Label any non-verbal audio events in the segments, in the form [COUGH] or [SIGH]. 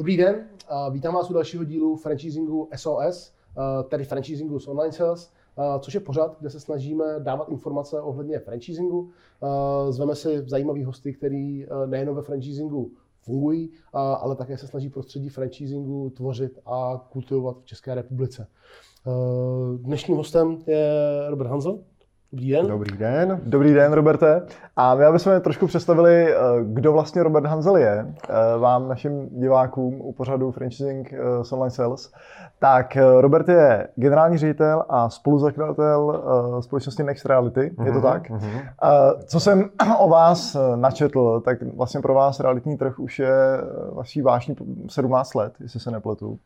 Dobrý den, vítám vás u dalšího dílu franchisingu SOS, tedy franchisingu s online sales, což je pořad, kde se snažíme dávat informace ohledně franchisingu. Zveme si zajímavý hosty, který nejen ve franchisingu fungují, ale také se snaží prostředí franchisingu tvořit a kultivovat v České republice. Dnešním hostem je Robert Hanzel, Dobrý den. Dobrý den. Dobrý den, Roberte. A my, abychom trošku představili, eh, kdo vlastně Robert Hanzel je, eh, vám, našim divákům u pořadu Franchising eh, Online Sales, tak Robert je generální ředitel a spoluzakladatel společnosti Next Reality, uh-huh, je to mhm, tak? Uh-huh. Co jsem [CLEARS THROAT] o vás načetl, tak vlastně pro vás realitní trh už je vaší vášní 17 let, jestli se nepletu.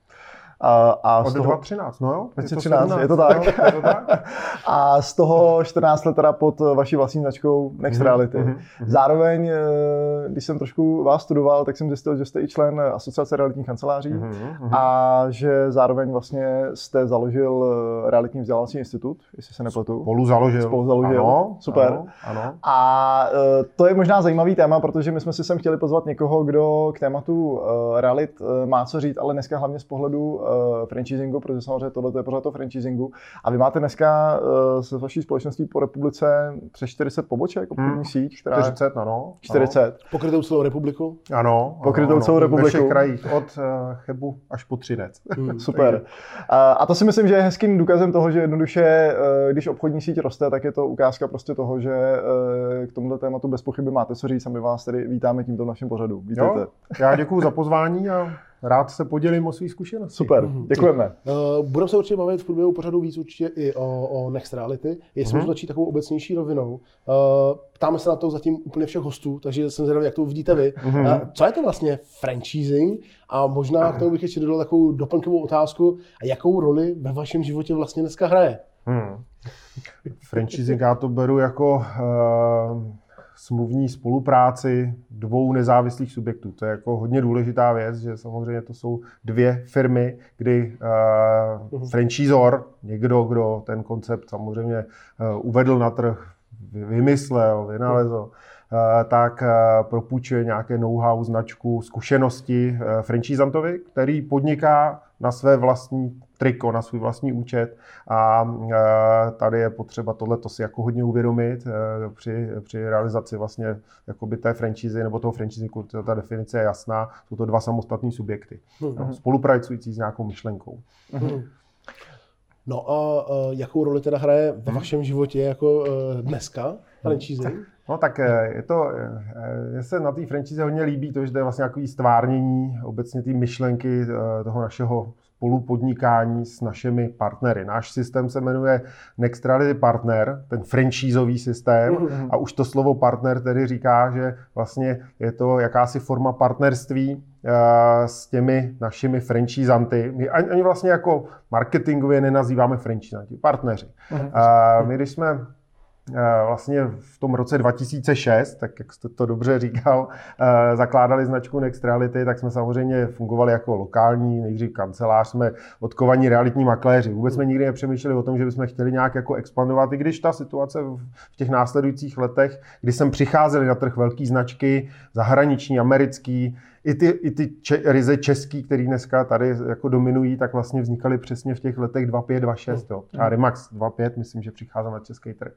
A, a Od z toho, 2013, no jo? 2013, je to, tak. je to tak. [LAUGHS] a z toho 14 let teda pod vaší vlastní značkou Next mm-hmm. Reality. Mm-hmm. Zároveň, eh, když jsem trošku vás studoval, tak jsem zjistil, že jste i člen Asociace realitních kanceláří mm-hmm. a že zároveň vlastně jste založil eh, realitní vzdělávací institut, jestli se nepletu. Spolu založil. Spolu založil. Ano, Super. Ano, ano. A eh, to je možná zajímavý téma, protože my jsme si sem chtěli pozvat někoho, kdo k tématu realit má co říct, ale dneska hlavně z pohledu uh, franchisingu, protože samozřejmě tohle je pořád to franchisingu. A vy máte dneska uh, se vaší společností po republice přes 40 poboček, obchodní hmm. síť, která 40, ano. 40. Ano. Pokrytou celou republiku? Ano. Pokrytou celou republiku. Ve všech krajích, od uh, Chebu až po Třinec. [LAUGHS] Hmm, Super. A, a to si myslím, že je hezkým důkazem toho, že jednoduše, uh, když obchodní síť roste, tak je to ukázka prostě toho, že uh, k tomuto tématu bez pochyby máte co říct a my vás tedy vítáme tímto v našem pořadu. Vítejte. Jo, já děkuji za pozvání a rád se podělím o svých zkušenosti. Super, mm-hmm. děkujeme. Uh, budeme se určitě bavit v průběhu pořadu víc určitě i o, o Next Reality. Jestli můžu začít takovou obecnější rovinou. Uh, ptáme se na to zatím úplně všech hostů, takže jsem zvědavý, jak to uvidíte vy. Mm-hmm. Uh, co je to vlastně franchising? A možná k tomu bych ještě dodal takovou doplňkovou otázku. A jakou roli ve vašem životě vlastně dneska hraje? Hmm. Franchising já to beru jako uh, smluvní spolupráci dvou nezávislých subjektů. To je jako hodně důležitá věc, že samozřejmě to jsou dvě firmy, kdy uh, franchisor, někdo, kdo ten koncept samozřejmě uh, uvedl na trh, vymyslel, vynalezl, uh, tak uh, propůjčuje nějaké know-how, značku, zkušenosti uh, franchisantovi, který podniká na své vlastní triko, na svůj vlastní účet a e, tady je potřeba tohle si jako hodně uvědomit e, při, při realizaci vlastně jakoby té franchise nebo toho franchisingu, ta definice je jasná, jsou to dva samostatní subjekty, mm-hmm. spolupracující s nějakou myšlenkou. Mm-hmm. No a jakou roli teda hraje ve mhm. vašem životě jako e, dneska franchising? No tak je to, je se na té franchise hodně líbí to, že to je vlastně takový stvárnění obecně té myšlenky toho našeho spolupodnikání s našimi partnery. Náš systém se jmenuje Nextrality Partner, ten franchiseový systém mm-hmm. a už to slovo partner tedy říká, že vlastně je to jakási forma partnerství s těmi našimi franchisanty. My ani, ani vlastně jako marketingově nenazýváme franchisanti, partneři. Mm-hmm. Uh, my když jsme Eh, vlastně v tom roce 2006, tak jak jste to dobře [LAUGHS] říkal, eh, zakládali značku Next Reality, tak jsme samozřejmě fungovali jako lokální, nejdřív kancelář, jsme odkovaní realitní makléři. Vůbec jsme nikdy nepřemýšleli o tom, že bychom chtěli nějak jako expandovat, i když ta situace v těch následujících letech, kdy sem přicházeli na trh velké značky, zahraniční, americký, i ty, i ty če, ryze český, který dneska tady jako dominují, tak vlastně vznikaly přesně v těch letech 2.5, 2.6. Jo. A Remax 2.5, myslím, že přicházel na český trh.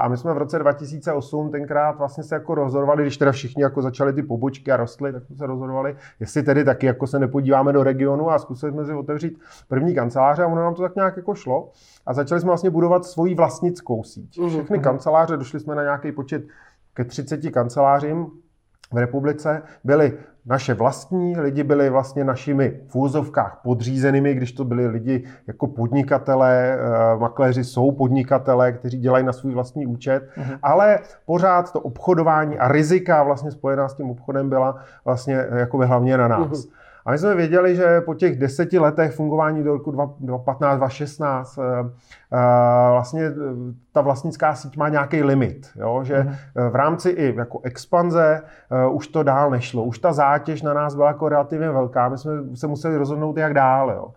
A my jsme v roce 2008 tenkrát vlastně se jako rozhodovali, když teda všichni jako začali ty pobočky a rostly, tak jsme se rozhodovali, jestli tedy taky jako se nepodíváme do regionu a zkusili jsme si otevřít první kanceláře a ono nám to tak nějak jako šlo. A začali jsme vlastně budovat svoji vlastnickou síť. Mhm, Všechny mhm. kanceláře, došli jsme na nějaký počet ke 30 kancelářím, v republice byli naše vlastní, lidi byli vlastně našimi v úzovkách podřízenými, když to byli lidi jako podnikatelé, eh, makléři jsou podnikatelé, kteří dělají na svůj vlastní účet, uh-huh. ale pořád to obchodování a rizika vlastně spojená s tím obchodem byla vlastně jako hlavně na nás. Uh-huh. A my jsme věděli, že po těch deseti letech fungování do roku 2015, 2016 eh, eh, vlastně eh, ta vlastnická síť má nějaký limit, jo? že mhm. v rámci i jako expanze už to dál nešlo. Už ta zátěž na nás byla jako relativně velká, my jsme se museli rozhodnout, jak dál. Jo?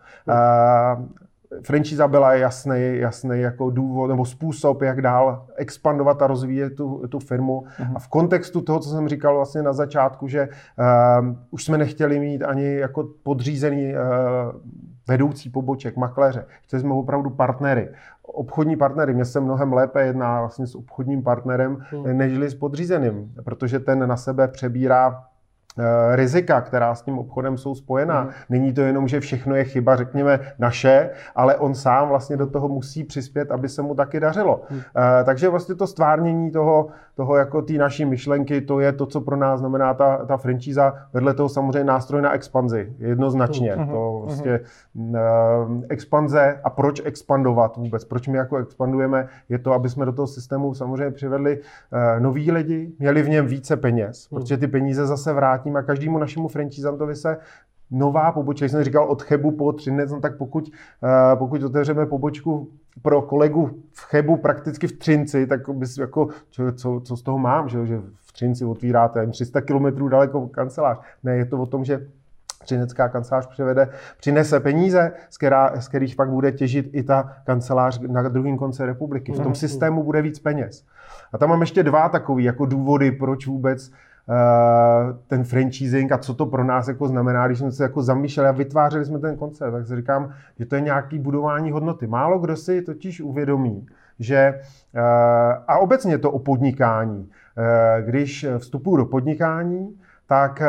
Franchise byla jasný, jasný jako důvod nebo způsob, jak dál expandovat a rozvíjet tu, tu firmu. Uh-huh. A v kontextu toho, co jsem říkal vlastně na začátku, že uh, už jsme nechtěli mít ani jako podřízený uh, vedoucí poboček, makléře. Chtěli jsme opravdu partnery obchodní partnery. Mně se mnohem lépe jedná vlastně s obchodním partnerem, hmm. nežli s podřízeným, protože ten na sebe přebírá rizika, která s tím obchodem jsou spojená. Mm. Není to jenom, že všechno je chyba, řekněme, naše, ale on sám vlastně do toho musí přispět, aby se mu taky dařilo. Mm. Takže vlastně to stvárnění toho, toho jako té naší myšlenky, to je to, co pro nás znamená ta, ta franšíza. Vedle toho samozřejmě nástroj na expanzi, jednoznačně. Mm. To vlastně mm. expanze a proč expandovat vůbec, proč my jako expandujeme, je to, aby jsme do toho systému samozřejmě přivedli noví lidi, měli v něm více peněz, mm. protože ty peníze zase vrátí státním a každému našemu franchisantovi se nová pobočka, jsem říkal od Chebu po Třinec, no tak pokud, uh, pokud otevřeme pobočku pro kolegu v Chebu prakticky v Třinci, tak bys jako, co, co z toho mám, že, že v Třinci otvíráte 300 km daleko kancelář. Ne, je to o tom, že Třinecká kancelář přivede, přinese peníze, z, která, z kterých pak bude těžit i ta kancelář na druhém konci republiky. V tom mhm. systému bude víc peněz. A tam mám ještě dva takové jako důvody, proč vůbec Eh, ten franchising a co to pro nás jako znamená, když jsme se jako zamýšleli a vytvářeli jsme ten koncept, tak si říkám, že to je nějaký budování hodnoty. Málo kdo si totiž uvědomí, že eh, a obecně to o podnikání. Eh, když vstupuju do podnikání, tak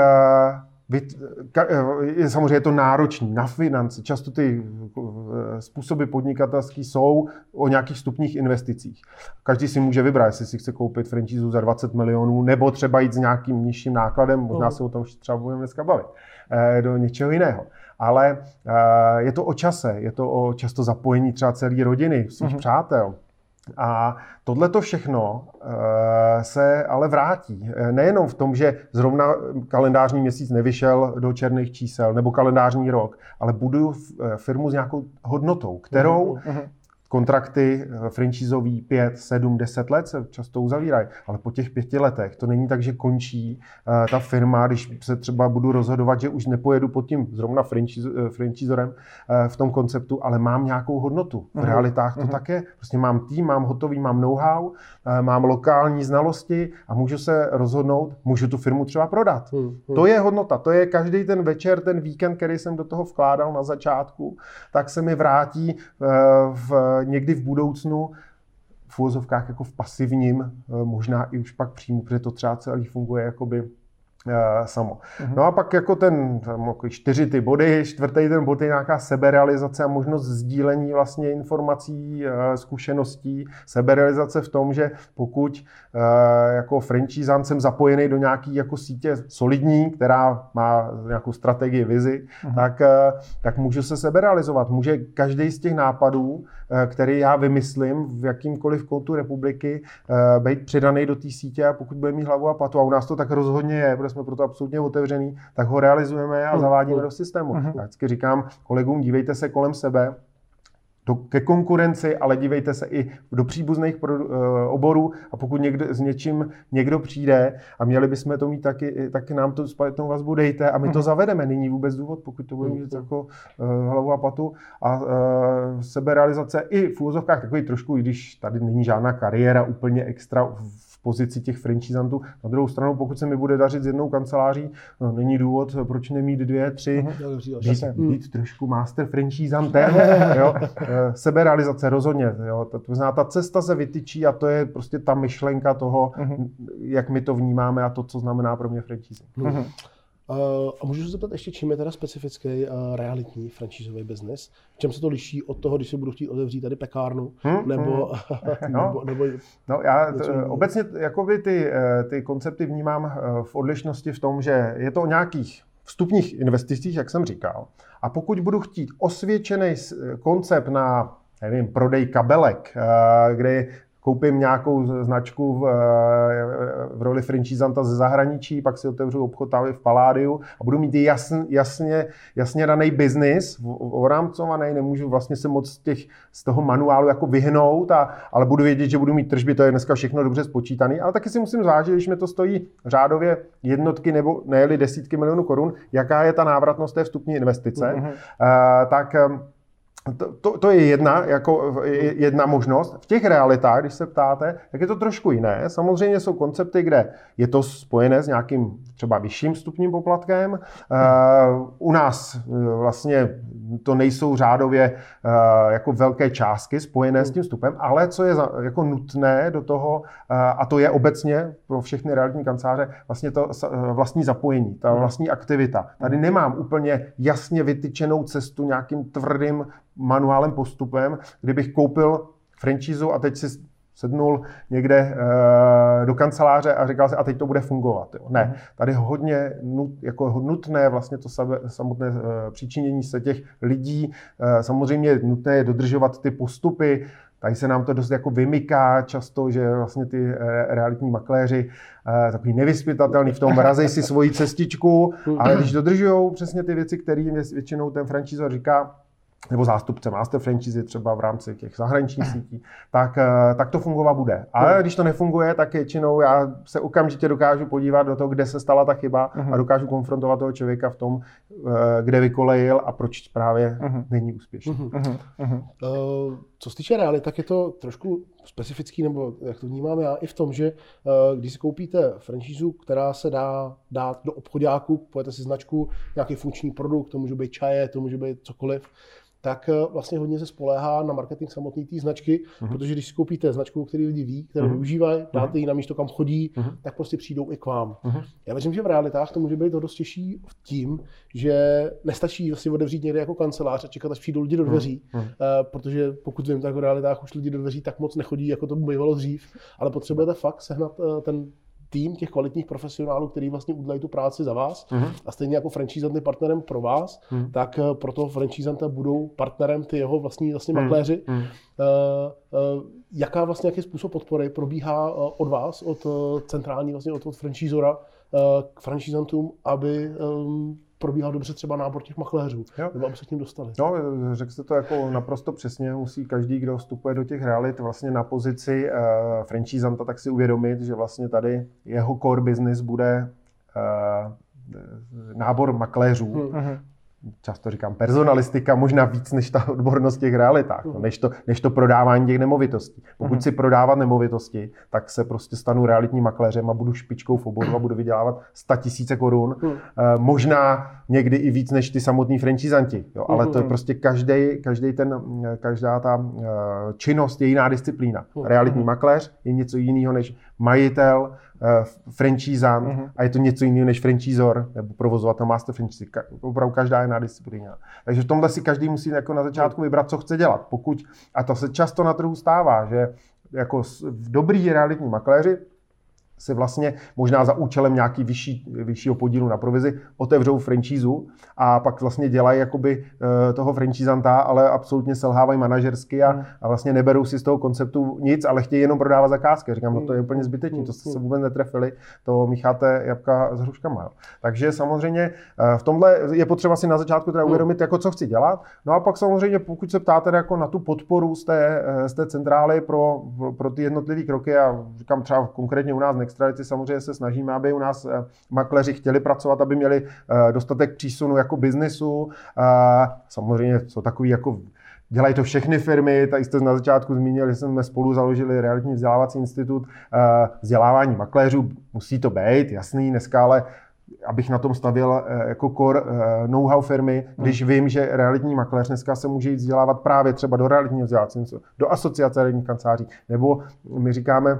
je samozřejmě je to náročný na finance. Často ty eh, způsoby podnikatelský jsou o nějakých stupních investicích. Každý si může vybrat, jestli si chce koupit franchise za 20 milionů, nebo třeba jít s nějakým nižším nákladem, možná se o tom třeba budeme dneska bavit, eh, do něčeho jiného. Ale eh, je to o čase, je to o často zapojení třeba celé rodiny, svých mm-hmm. přátel. A tohle to všechno eh, se ale vrátí. Eh, nejenom v tom, že zrovna kalendářní měsíc nevyšel do černých čísel, nebo kalendářní rok, ale buduju eh, firmu s nějakou hodnotou, kterou mhm, mhm kontrakty eh, franchiseový 5, 7, 10 let se často uzavírají, ale po těch pěti letech to není tak, že končí uh, ta firma, když se třeba budu rozhodovat, že už nepojedu pod tím zrovna eh, franchisorem v tom konceptu, ale mám nějakou hodnotu. V uh-huh. realitách to uh-huh. tak je. Prostě mám tým, mám hotový, mám know-how, mám lokální znalosti a můžu se rozhodnout, můžu tu firmu třeba prodat. Uh-huh. To je hodnota, to je každý ten večer, ten víkend, který jsem do toho vkládal na začátku, tak se mi vrátí v někdy v budoucnu v úvozovkách jako v pasivním, eh, možná i už pak přímo, protože to třeba celý funguje jakoby samo. Mm-hmm. No a pak jako ten, tam jako čtyři ty body, čtvrtý ten bod je nějaká seberealizace a možnost sdílení vlastně informací, eh, zkušeností, seberealizace v tom, že pokud eh, jako franchisán jsem zapojený do nějaký jako sítě solidní, která má nějakou strategii, vizi, mm-hmm. tak, tak můžu se seberealizovat. Může každý z těch nápadů, který já vymyslím v jakýmkoliv koutu republiky, být přidaný do té sítě a pokud bude mít hlavu a patu, a u nás to tak rozhodně je, jsme proto absolutně otevřený, tak ho realizujeme a hmm. zavádíme do systému. Uh-huh. Já vždycky říkám kolegům, dívejte se kolem sebe, do, ke konkurenci, ale dívejte se i do příbuzných pro, uh, oborů a pokud někdo, s něčím někdo přijde a měli bychom to mít taky, tak nám to zpětnou vazbu dejte a my to zavedeme. Není vůbec důvod, pokud to bude mít jako uh, hlavu a patu a uh, seberealizace i v úvozovkách takový trošku, i když tady není žádná kariéra úplně extra v pozici těch franchisantů. Na druhou stranu, pokud se mi bude dařit s jednou kanceláří, no, není důvod, proč nemít dvě, tři, uh-huh, být, být trošku master franchisantem, [LAUGHS] jo, eh, seberealizace rozhodně. Jo. To znamená, ta cesta se vytyčí a to je prostě ta myšlenka toho, uh-huh. jak my to vnímáme a to, co znamená pro mě franchising. Uh-huh. Uh, a můžu se zeptat ještě, čím je teda specifický uh, realitní franšízový biznis? V čem se to liší od toho, když si budu chtít otevřít tady pekárnu? Hmm, nebo, hmm. [LAUGHS] no, nebo, nebo, no, já t, obecně jakoby ty, eh, ty koncepty vnímám v odlišnosti v tom, že je to o nějakých vstupních investicích, jak jsem říkal. A pokud budu chtít osvědčený koncept na nevím, prodej kabelek, kde koupím nějakou značku v, v roli franchisanta ze zahraničí, pak si otevřu obchod tam v Paládiu a budu mít jasn, jasně, jasně daný biznis, orámcovaný, nemůžu vlastně se moc těch, z toho manuálu jako vyhnout, a, ale budu vědět, že budu mít tržby, to je dneska všechno dobře spočítaný, ale taky si musím zvážit, když mi to stojí řádově jednotky nebo nejeli desítky milionů korun, jaká je ta návratnost té vstupní investice, mm-hmm. uh, tak to, to, to je jedna, jako jedna možnost. V těch realitách, když se ptáte, tak je to trošku jiné. Samozřejmě jsou koncepty, kde je to spojené s nějakým třeba vyšším stupním poplatkem. Uh, u nás uh, vlastně to nejsou řádově uh, jako velké částky spojené s tím vstupem, ale co je za, jako nutné do toho, a to je obecně pro všechny realitní kanceláře, vlastně to vlastní zapojení, ta vlastní aktivita. Tady nemám úplně jasně vytyčenou cestu nějakým tvrdým manuálem postupem, kdybych koupil franchízu a teď si sednul někde uh, do kanceláře a říkal si, a teď to bude fungovat. Jo. Ne, mhm. tady hodně nut, jako nutné vlastně to samotné uh, přičinění se těch lidí. Uh, samozřejmě nutné je dodržovat ty postupy, Tady se nám to dost jako vymyká často, že vlastně ty realitní makléři takový nevyspytatelný v tom, [LAUGHS] razej si svoji cestičku, ale když dodržují přesně ty věci, které většinou ten franchisor říká, nebo zástupce master franchise třeba v rámci těch zahraničních sítí, tak, eh, tak to fungovat bude. Ale hmm. když to nefunguje, tak většinou já se okamžitě dokážu podívat do toho, kde se stala ta chyba uh-huh. a dokážu konfrontovat toho člověka v tom, eh, kde vykolejil a proč právě uh-huh. není úspěšný. Uh-huh. Uh-huh. Uh, co se týče reality, tak je to trošku specifický, nebo jak to vnímám já, i v tom, že uh, když si koupíte franšízu, která se dá dát do obchodáku, pojete si značku, nějaký funkční produkt, to může být čaje, to může být cokoliv, tak eh, vlastně hodně se spoléhá na marketing samotné té značky, uh-huh. protože když si koupíte značku, který lidi ví, kterou uh-huh. využívají, mhm. dáte ji na místo, kam chodí, uh-huh. tak prostě přijdou i k vám. Uh-huh. Já věřím, že v realitách to může být to dost těžší v tím, že nestačí vlastně otevřít někde jako kancelář a čekat, až přijdou lidi do dveří, uh-huh. uh, protože pokud vím, tak v realitách už lidi do dveří tak moc nechodí, jako to bývalo dřív, ale potřebujete fakt sehnat uh, ten tým těch kvalitních profesionálů, který vlastně udělají tu práci za vás. Uh-huh. A stejně jako franchízant partnerem pro vás, uh-huh. tak eh, pro toho franchízanta budou partnerem ty jeho vlastní vlastně uh-huh. makléři. Uh-huh. Uh, uh, jaká vlastně, jaký způsob podpory probíhá uh, od vás, od centrální vlastně od, od franchízora uh, k franchízantům, aby um, probíhal dobře třeba nábor těch makléřů, jo. nebo aby se k ním dostali. No, řekl jste to jako naprosto přesně. Musí každý, kdo vstupuje do těch realit vlastně na pozici uh, franchisanta, tak si uvědomit, že vlastně tady jeho core business bude uh, nábor makléřů, hmm často říkám personalistika, možná víc než ta odbornost těch realitách, no, než, to, než to prodávání těch nemovitostí. Pokud uh-huh. si prodávat nemovitosti, tak se prostě stanu realitním makléřem a budu špičkou v oboru a budu vydělávat 100 tisíce korun. Uh-huh. E, možná někdy i víc než ty samotní franchisanti, jo, ale uh-huh. to je prostě každý, každý ten, každá ta uh, činnost je jiná disciplína. Uh-huh. Realitní makléř je něco jiného než majitel, uh, franchisant uh-huh. a je to něco jiného než franchisor nebo provozovatel master franchise. Ka- opravdu každá jiná disciplína. Takže v tomhle si každý musí jako na začátku vybrat, co chce dělat. Pokud, a to se často na trhu stává, že jako v dobrý realitní makléři si vlastně možná za účelem nějaký vyšší, vyššího podílu na provizi otevřou franchízu a pak vlastně dělají jakoby eh, toho franchisanta, ale absolutně selhávají manažersky a, hmm. a vlastně neberou si z toho konceptu nic, ale chtějí jenom prodávat zakázky. Říkám, no to je úplně zbytečné, to jste se vůbec netrefili, to mícháte jabka s hruškama. Takže samozřejmě eh, v tomhle je potřeba si na začátku teda hmm. uvědomit, jako co chci dělat. No a pak samozřejmě, pokud se ptáte jako na tu podporu z té, eh, z té centrály pro, pro, pro ty jednotlivé kroky, a říkám třeba konkrétně u nás Nextrality samozřejmě se snažíme, aby u nás eh, makléři chtěli pracovat, aby měli eh, dostatek přísunu jako biznisu. Samozřejmě jsou takový jako Dělají to všechny firmy, tady jste na začátku zmínili, že jsme spolu založili realitní vzdělávací institut eh, vzdělávání makléřů. Musí to být, jasný, dneska ale abych na tom stavil jako core know-how firmy, když hmm. vím, že realitní makléř dneska se může jít vzdělávat právě třeba do realitního vzdělávání, do asociace realitních kanceláří, nebo my říkáme,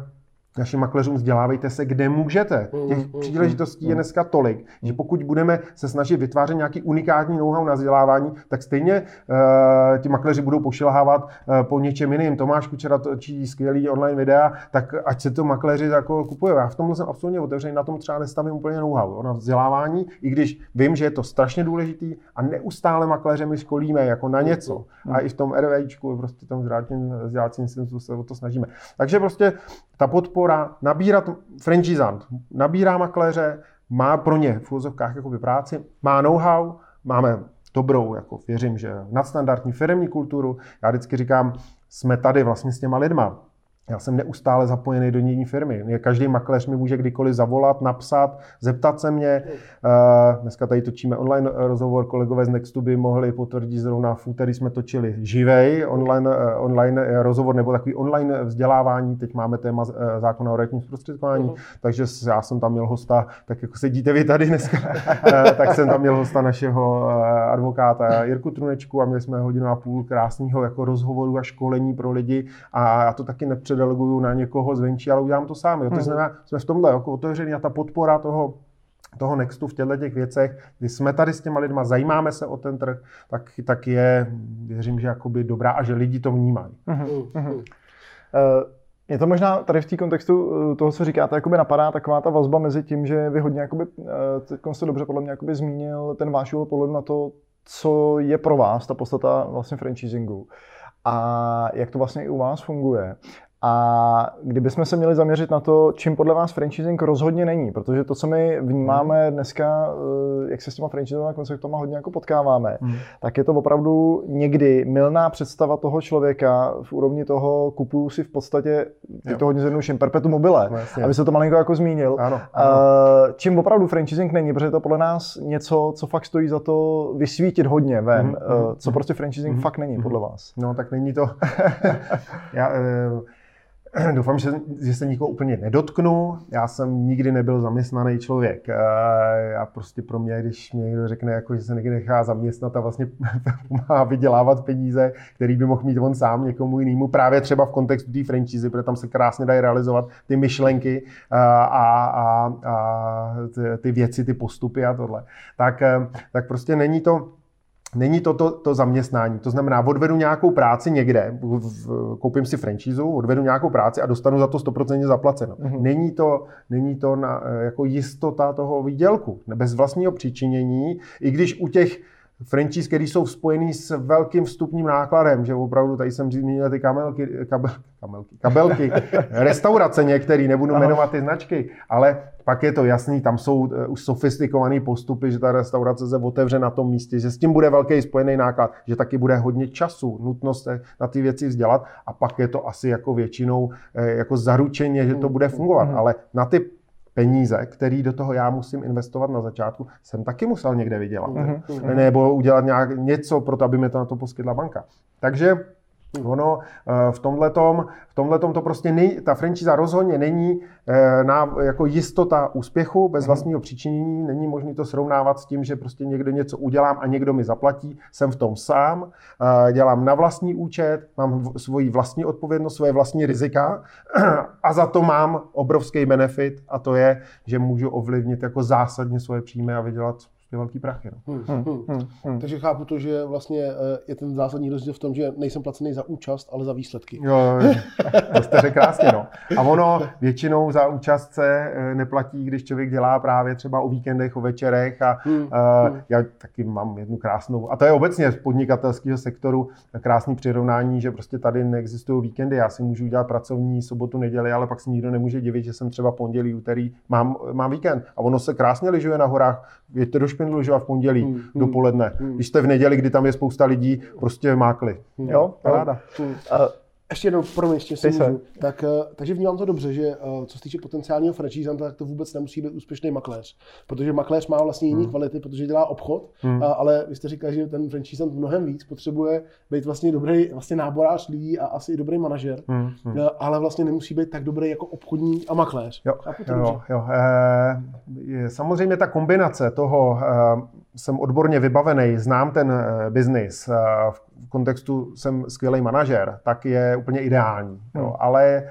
našim makléřům vzdělávejte se, kde můžete. Mm, Těch mm, příležitostí je mm. dneska tolik, že pokud budeme se snažit vytvářet nějaký unikátní know-how na vzdělávání, tak stejně uh, ti makléři budou pošilhávat uh, po něčem jiným. Tomáš Kučera točí skvělý online videa, tak ať se to makléři jako kupují. Já v tomhle jsem absolutně otevřený, na tom třeba nestavím úplně know-how, na vzdělávání, i když vím, že je to strašně důležitý a neustále makléře my školíme jako na něco. A i v tom RVIčku, prostě tom zdravotním vzdělávacím se o to snažíme. Takže prostě ta podpora, nabírat franchisant, nabírá makléře, má pro ně v úzovkách jakoby práci, má know-how, máme dobrou, jako věřím, že nadstandardní firmní kulturu. Já vždycky říkám, jsme tady vlastně s těma lidma. Já jsem neustále zapojený do jiné firmy. Každý makléř mi může kdykoliv zavolat, napsat, zeptat se mě. Uh, dneska tady točíme online rozhovor, kolegové z Nextu by mohli potvrdit zrovna v úterý jsme točili živej online, uh, online rozhovor nebo takový online vzdělávání. Teď máme téma zákona o realitním zprostředkování, uh-huh. takže já jsem tam měl hosta, tak jako sedíte vy tady dneska, tak jsem tam měl hosta našeho advokáta Jirku Trunečku a měli jsme hodinu a půl krásného jako rozhovoru a školení pro lidi a já to taky nepřed předeleguju na někoho zvenčí, ale udělám to sám. Jo. To hmm. znamená, jsme v tomhle jako otevření a ta podpora toho toho Nextu v těchto těch věcech, kdy jsme tady s těma lidma, zajímáme se o ten trh, tak, tak je, věřím, že jakoby dobrá a že lidi to vnímají. Uh-huh. Uh-huh. Je to možná tady v té kontextu eh, toho, co říkáte, jakoby napadá taková ta vazba mezi tím, že vy hodně, jakoby, eh, teď jste dobře podle mě jakoby zmínil ten váš úhel pohledu na to, co je pro vás ta podstata vlastně franchisingu a jak to vlastně i u vás funguje. A kdybychom se měli zaměřit na to, čím podle vás franchising rozhodně není, protože to, co my vnímáme hmm. dneska, eh, jak se s těma franchisingovými konceptama hodně jako potkáváme, hmm. tak je to opravdu někdy milná představa toho člověka v úrovni toho, kupuju si v podstatě, ty to hodně zjednoduším, perpetu mobile, no, aby se to malinko jako zmínil. Ano, ano. Čím opravdu franchising není, protože to podle nás něco, co fakt stojí za to vysvítit hodně ven, hmm. co hmm. prostě franchising hmm. fakt není podle vás. No tak není to. [LAUGHS] Já, [CLEARS THROAT] doufám, že, že se nikoho úplně nedotknu. Já jsem nikdy nebyl zaměstnaný člověk. Já prostě pro mě, když mě někdo řekne, jako, že se někdy nechá zaměstnat a vlastně [LAUGHS] pomáhá vydělávat peníze, který by mohl mít on sám někomu jinému, právě třeba v kontextu té franchise, protože tam se krásně dají realizovat ty myšlenky a, a, a ty věci, ty postupy a tohle. Tak, tak prostě není to, Není to, to to zaměstnání. To znamená, odvedu nějakou práci někde, koupím si franšízu, odvedu nějakou práci a dostanu za to 100% zaplaceno. Mm-hmm. Není to, není to na, jako jistota toho výdělku, bez vlastního přičinění, i když u těch franchise, které jsou spojený s velkým vstupním nákladem, že opravdu tady jsem zmínil ty kamelky, kabel, kamelky, kabelky, [LAUGHS] restaurace některé, nebudu Aha. jmenovat ty značky, ale pak je to jasný, tam jsou uh, už sofistikované postupy, že ta restaurace se otevře na tom místě, že s tím bude velký spojený náklad, že taky bude hodně času, nutnost se na ty věci vzdělat a pak je to asi jako většinou eh, jako zaručeně, že to bude fungovat, mm. ale na ty peníze, který do toho já musím investovat na začátku, jsem taky musel někde vydělat. Mm-hmm. Nebo udělat nějak něco pro to, aby mi to na to poskytla banka. Takže Ono eh, v tomhletom, v tomhletom to prostě nej, ta franchise rozhodně není eh, na, jako jistota úspěchu bez mhm. vlastního přičinění. Není možné to srovnávat s tím, že prostě někde něco udělám a někdo mi zaplatí. Jsem v tom sám, eh, dělám na vlastní účet, mám svoji vlastní odpovědnost, svoje vlastní rizika [CLEARS THROAT] a za to mám obrovský benefit a to je, že můžu ovlivnit jako zásadně svoje příjmy a vydělat prostě velký prachy. No. Hmm, hmm, hmm, hmm, hmm. Takže chápu to, že vlastně eh, je ten zásadní rozdíl v tom, že nejsem placený za účast, ale za výsledky. Jo, [LAUGHS] to jste řekl krásně. No. A ono většinou za účast se eh, neplatí, když člověk dělá právě třeba o víkendech, o večerech a hmm, uh, hmm. já taky mám jednu krásnou, a to je obecně z podnikatelského sektoru krásný přirovnání, že prostě tady neexistují víkendy. Já si můžu udělat pracovní sobotu, neděli, ale pak si nikdo nemůže divit, že jsem třeba pondělí, úterý, mám, mám víkend. A ono se krásně lyžuje na horách. to do špindlu že v pondělí hmm, hmm, dopoledne. Hmm. Když jste v neděli, kdy tam je spousta lidí, prostě mákli. Hmm. Jo, ráda. Hmm. Ještě jednou, pro mě, ještě si můžu. Tak, eh, takže vnímám to dobře, že eh, co se týče potenciálního franchisanta, tak to vůbec nemusí být úspěšný makléř. Protože makléř má vlastně jiné hmm. kvality, protože dělá obchod, hmm. ale vy jste říkal, že ten franchisant mnohem víc potřebuje být vlastně dobrý vlastně náborář lidí a asi i dobrý manažer, hmm. Hmm. ale vlastně nemusí být tak dobrý jako obchodní a makléř. Jo, jo, jo. E, samozřejmě ta kombinace toho, e, jsem odborně vybavený, znám ten e, biznis, e, v kontextu jsem skvělý manažer, tak je úplně ideální. Hmm. Jo, ale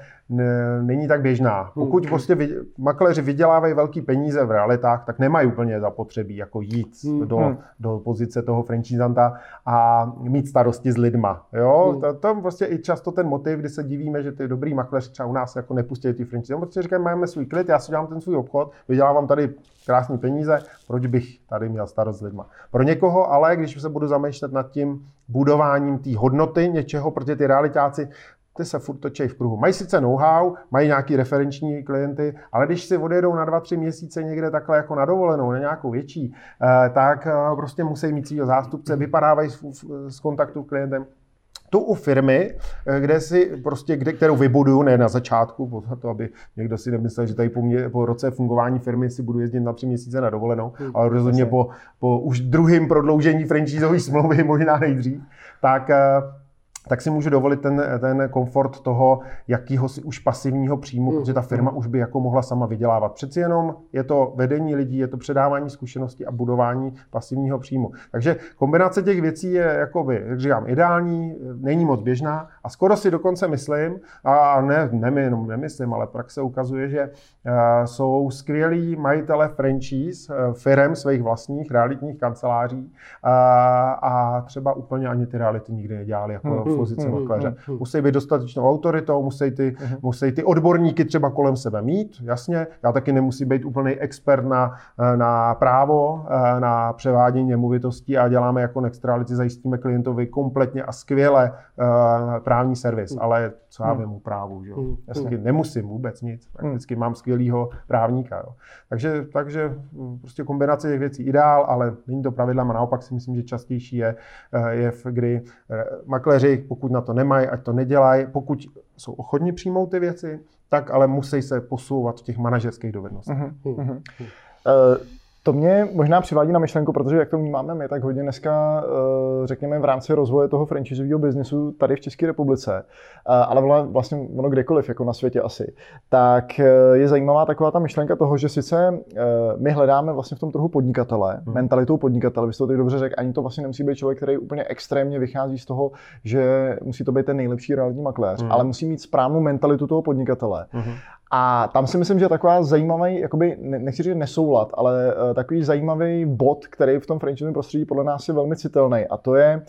není tak běžná. Hmm. Pokud hmm. prostě vy, makléři vydělávají velký peníze v realitách, tak nemají úplně zapotřebí jako jít hmm. do, hmm. do pozice toho franchisanta a mít starosti s lidma. Jo? Hmm. To, to prostě i často ten motiv, kdy se divíme, že ty dobrý makléři třeba u nás jako nepustí ty franchise. Prostě říkají, máme svůj klid, já si dělám ten svůj obchod, vydělávám tady krásné peníze, proč bych tady měl starost s lidma. Pro někoho ale, když se budu zamýšlet nad tím budováním té hodnoty něčeho, protože ty realitáci ty se furt točí v kruhu. Mají sice know-how, mají nějaký referenční klienty, ale když si odjedou na dva, tři měsíce někde takhle jako na dovolenou, na nějakou větší, eh, tak eh, prostě musí mít svého zástupce, vypadávají z, kontaktu s klientem. Tu u firmy, eh, kde si prostě, kde, kterou vybuduju, ne na začátku, to, aby někdo si nemyslel, že tady po, mě, po roce fungování firmy si budu jezdit na tři měsíce na dovolenou, hmm, ale rozhodně po, po už druhým prodloužení franchiseové smlouvy, [LAUGHS] možná nejdřív, tak tak si můžu dovolit ten, ten komfort toho jakýho si už pasivního příjmu, mm. protože ta firma mm. už by jako mohla sama vydělávat. Přeci jenom je to vedení lidí, je to předávání zkušeností a budování pasivního příjmu. Takže kombinace těch věcí je, jakoby, jak říkám, ideální, není moc běžná a skoro si dokonce myslím, a ne, ne jenom nemyslím, ale praxe ukazuje, že uh, jsou skvělí majitele franchise uh, firm svých vlastních realitních kanceláří uh, a třeba úplně ani ty reality nikdy nedělali jako mm pozici mm, makléře. Musí být dostatečnou autoritou, musí ty, mm. musí ty odborníky třeba kolem sebe mít, jasně. Já taky nemusím být úplný expert na, na právo, na převádění nemovitostí a děláme jako Nextrality, zajistíme klientovi kompletně a skvěle právní servis, mm. ale co já vím o právu, že jo. Mm. Jasně, nemusím vůbec nic, prakticky mám skvělýho právníka. Jo. Takže, takže prostě kombinace těch věcí ideál, ale není to pravidlem a naopak si myslím, že častější je, je kdy makléři pokud na to nemají, ať to nedělají. Pokud jsou ochotní přijmout ty věci, tak ale musí se posouvat v těch manažerských dovednostech. Uh-huh. Uh-huh. Uh, to mě možná přivádí na myšlenku, protože jak to vnímáme my, tak hodně dneska, eh, řekněme, v rámci rozvoje toho franchiseového biznesu tady v České republice, eh, ale vlastně ono kdekoliv, jako na světě asi, tak eh, je zajímavá taková ta myšlenka toho, že sice my hledáme vlastně v tom trhu podnikatele, hmm. mentalitou podnikatele, vy jste to teď dobře řekl, ani to vlastně nemusí být člověk, který úplně extrémně vychází z toho, že musí to být ten nejlepší realitní makléř, hmm. ale musí mít správnou mentalitu toho podnikatele. Hmm. A tam si myslím, že taková zajímavý, jakoby, nechci říct nesoulad, ale uh, takový zajímavý bod, který v tom franchising prostředí podle nás je velmi citelný. A to je,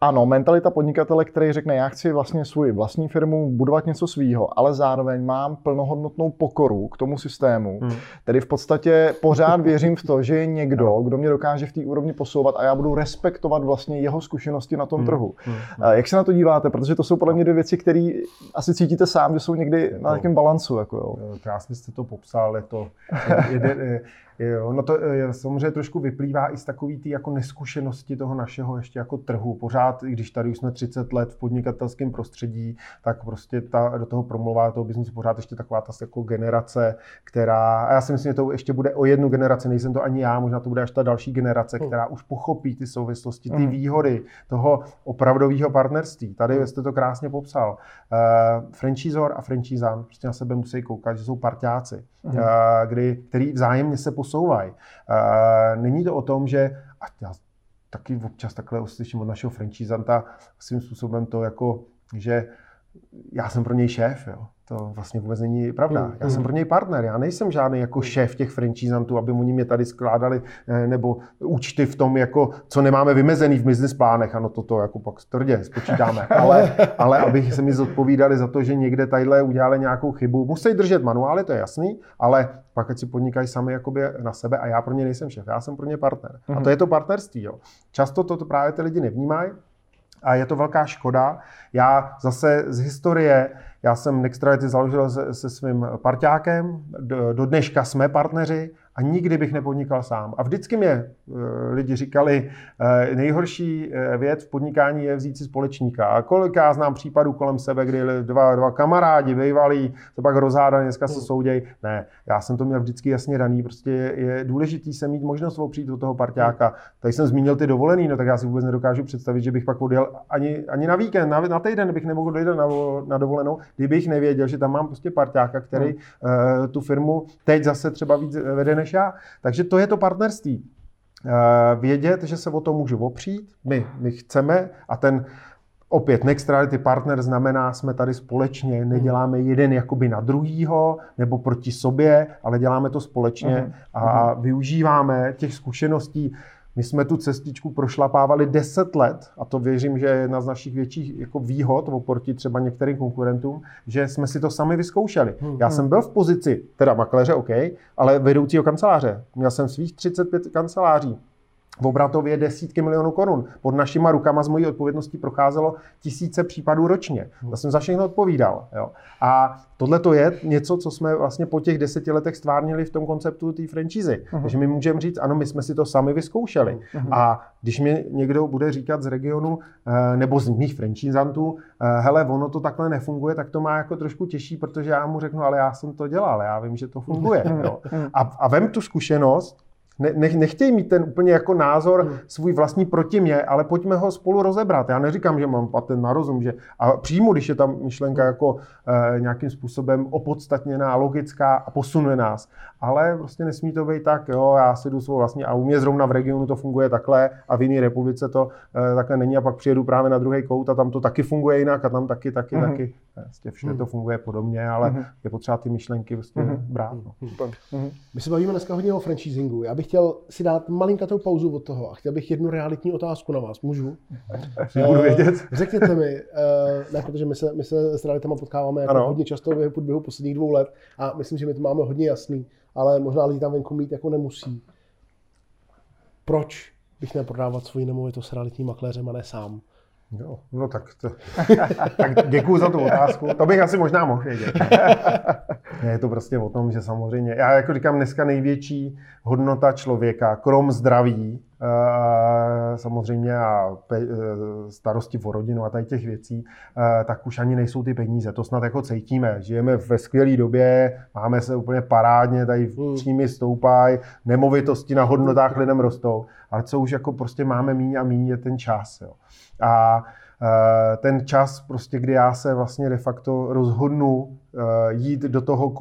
ano, mentalita podnikatele, který řekne, já chci vlastně svou vlastní firmu, budovat něco svýho, ale zároveň mám plnohodnotnou pokoru k tomu systému. Hmm. Tedy v podstatě pořád věřím v to, že je někdo, kdo mě dokáže v té úrovni posouvat a já budu respektovat vlastně jeho zkušenosti na tom hmm. trhu. Hmm. Jak se na to díváte? Protože to jsou podle mě dvě věci, které asi cítíte sám, že jsou někdy na nějakém balancu. Jako jo. Krásně jste to popsal, je to [LAUGHS] jeden, Jo, no to je, samozřejmě trošku vyplývá i z takové ty jako neskušenosti toho našeho ještě jako trhu. Pořád, když tady už jsme 30 let v podnikatelském prostředí, tak prostě ta, do toho promluvá toho biznesu pořád ještě taková ta jako generace, která, a já si myslím, že to ještě bude o jednu generaci, nejsem to ani já, možná to bude až ta další generace, hmm. která už pochopí ty souvislosti, ty hmm. výhody toho opravdového partnerství. Tady hmm. jste to krásně popsal. Uh, franchisor a franchisán prostě na sebe musí koukat, že jsou parťáci, uh, kdy, který vzájemně se posouvají. Není to o tom, že a já taky občas takhle uslyším od našeho franchisanta svým způsobem to jako, že já jsem pro něj šéf, jo. To vlastně vůbec není pravda. Mm, já jsem mm. pro něj partner, já nejsem žádný jako šéf těch franchisantů, aby oni mě tady skládali eh, nebo účty v tom, jako, co nemáme vymezený v business plánech. Ano, toto jako pak tvrdě spočítáme. [LAUGHS] Ale, ale abych se mi zodpovídali za to, že někde tadyhle udělali nějakou chybu. Musí držet manuály, to je jasný, ale pak ať si podnikají sami jakoby na sebe a já pro ně nejsem šéf, já jsem pro ně partner. A to je to partnerství. Jo. Často to právě ty lidi nevnímají, a je to velká škoda. Já zase z historie já jsem Nextrality založil se, se svým parťákem, do, do dneška jsme partneři a nikdy bych nepodnikal sám. A vždycky mě e, lidi říkali, e, nejhorší e, věc v podnikání je vzít si společníka. A kolik já znám případů kolem sebe, kdy dva, dva kamarádi bývalí, to pak rozhádají, dneska se hmm. soudějí. Ne, já jsem to měl vždycky jasně daný. Prostě je, důležitý se mít možnost opřít do toho parťáka. Tady jsem zmínil ty dovolený, no tak já si vůbec nedokážu představit, že bych pak odjel ani, ani na víkend, na, na týden bych nemohl dojít na, na dovolenou, kdybych nevěděl, že tam mám prostě parťáka, který hmm. uh, tu firmu teď zase třeba víc vede než já. Takže to je to partnerství. Uh, vědět, že se o to můžu opřít, my, my chceme a ten Opět, Nextrality Partner znamená, jsme tady společně, neděláme jeden jakoby na druhýho nebo proti sobě, ale děláme to společně uh-huh. a využíváme těch zkušeností my jsme tu cestičku prošlapávali 10 let a to věřím, že je jedna z našich větších jako výhod oproti třeba některým konkurentům, že jsme si to sami vyzkoušeli. Hmm, Já jsem hmm. byl v pozici, teda makléře OK, ale vedoucího kanceláře. Měl jsem svých 35 kanceláří v obratově desítky milionů korun. Pod našima rukama z mojí odpovědností procházelo tisíce případů ročně. Já jsem za všechno odpovídal. Jo. A tohle to je něco, co jsme vlastně po těch deseti letech stvárnili v tom konceptu té franšízy. Uh-huh. Takže my můžeme říct, ano, my jsme si to sami vyzkoušeli. Uh-huh. A když mi někdo bude říkat z regionu eh, nebo z mých franšízantů, eh, hele, ono to takhle nefunguje, tak to má jako trošku těžší, protože já mu řeknu, ale já jsem to dělal, já vím, že to funguje. Jo. A, a vem tu zkušenost, ne, ne, nechtějí mít ten úplně jako názor hmm. svůj vlastní proti mě, ale pojďme ho spolu rozebrat. Já neříkám, že mám patent na rozum, že a přijmu, když je tam myšlenka hmm. jako e, nějakým způsobem opodstatněná, logická a posunuje nás. Ale prostě nesmí to být tak, jo, já si jdu svou vlastní a u mě zrovna v regionu to funguje takhle a v jiné republice to e, takhle není a pak přijedu právě na druhý kout a tam to taky funguje jinak a tam taky, taky, hmm. taky. Vlastně všude hmm. to funguje podobně, ale hmm. je potřeba ty myšlenky prostě hmm. brát. No. Hmm. My se bavíme dneska hodně o franchisingu. Já bych chtěl si dát malinkatou pauzu od toho a chtěl bych jednu realitní otázku na vás. Můžu? [LAUGHS] Budu vědět. [LAUGHS] Řekněte mi, uh, ne, protože my se, my se s realitama potkáváme jako hodně často v průběhu posledních dvou let a myslím, že my to máme hodně jasný, ale možná lidi tam venku mít jako nemusí. Proč bych neprodávat svoji nemovitost s realitním makléřem a ne sám? Jo, no tak, to, [LAUGHS] tak děkuji za tu otázku. To bych asi možná mohl vědět. [LAUGHS] Je to prostě o tom, že samozřejmě, já jako říkám, dneska největší hodnota člověka, krom zdraví, eh, samozřejmě a eh, starosti o rodinu a tady těch věcí, eh, tak už ani nejsou ty peníze. To snad jako cítíme. Žijeme ve skvělé době, máme se úplně parádně, tady hmm. příjmy stoupají, nemovitosti na hodnotách lidem rostou, ale co už jako prostě máme míň a míň je ten čas. Jo. A e, ten čas, prostě, kdy já se vlastně de facto rozhodnu e, jít do toho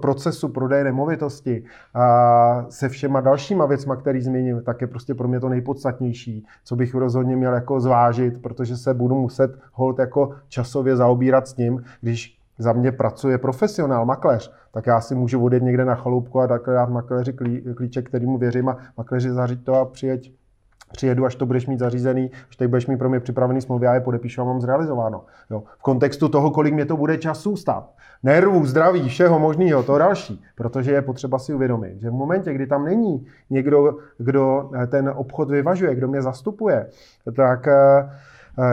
procesu prodeje nemovitosti a se všema dalšíma věcma, který změním, tak je prostě pro mě to nejpodstatnější, co bych rozhodně měl jako zvážit, protože se budu muset hold jako časově zaobírat s tím, když za mě pracuje profesionál, makléř, tak já si můžu odjet někde na chaloupku a takhle dát makléři klíček, kterýmu věřím a makléři zařídit to a přijeď přijedu, až to budeš mít zařízený, až tady budeš mít pro mě připravený smlouvy, já je podepíšu a mám zrealizováno. Jo. V kontextu toho, kolik mě to bude času stát. Nervů, zdraví, všeho možného, to další. Protože je potřeba si uvědomit, že v momentě, kdy tam není někdo, kdo ten obchod vyvažuje, kdo mě zastupuje, tak Eh,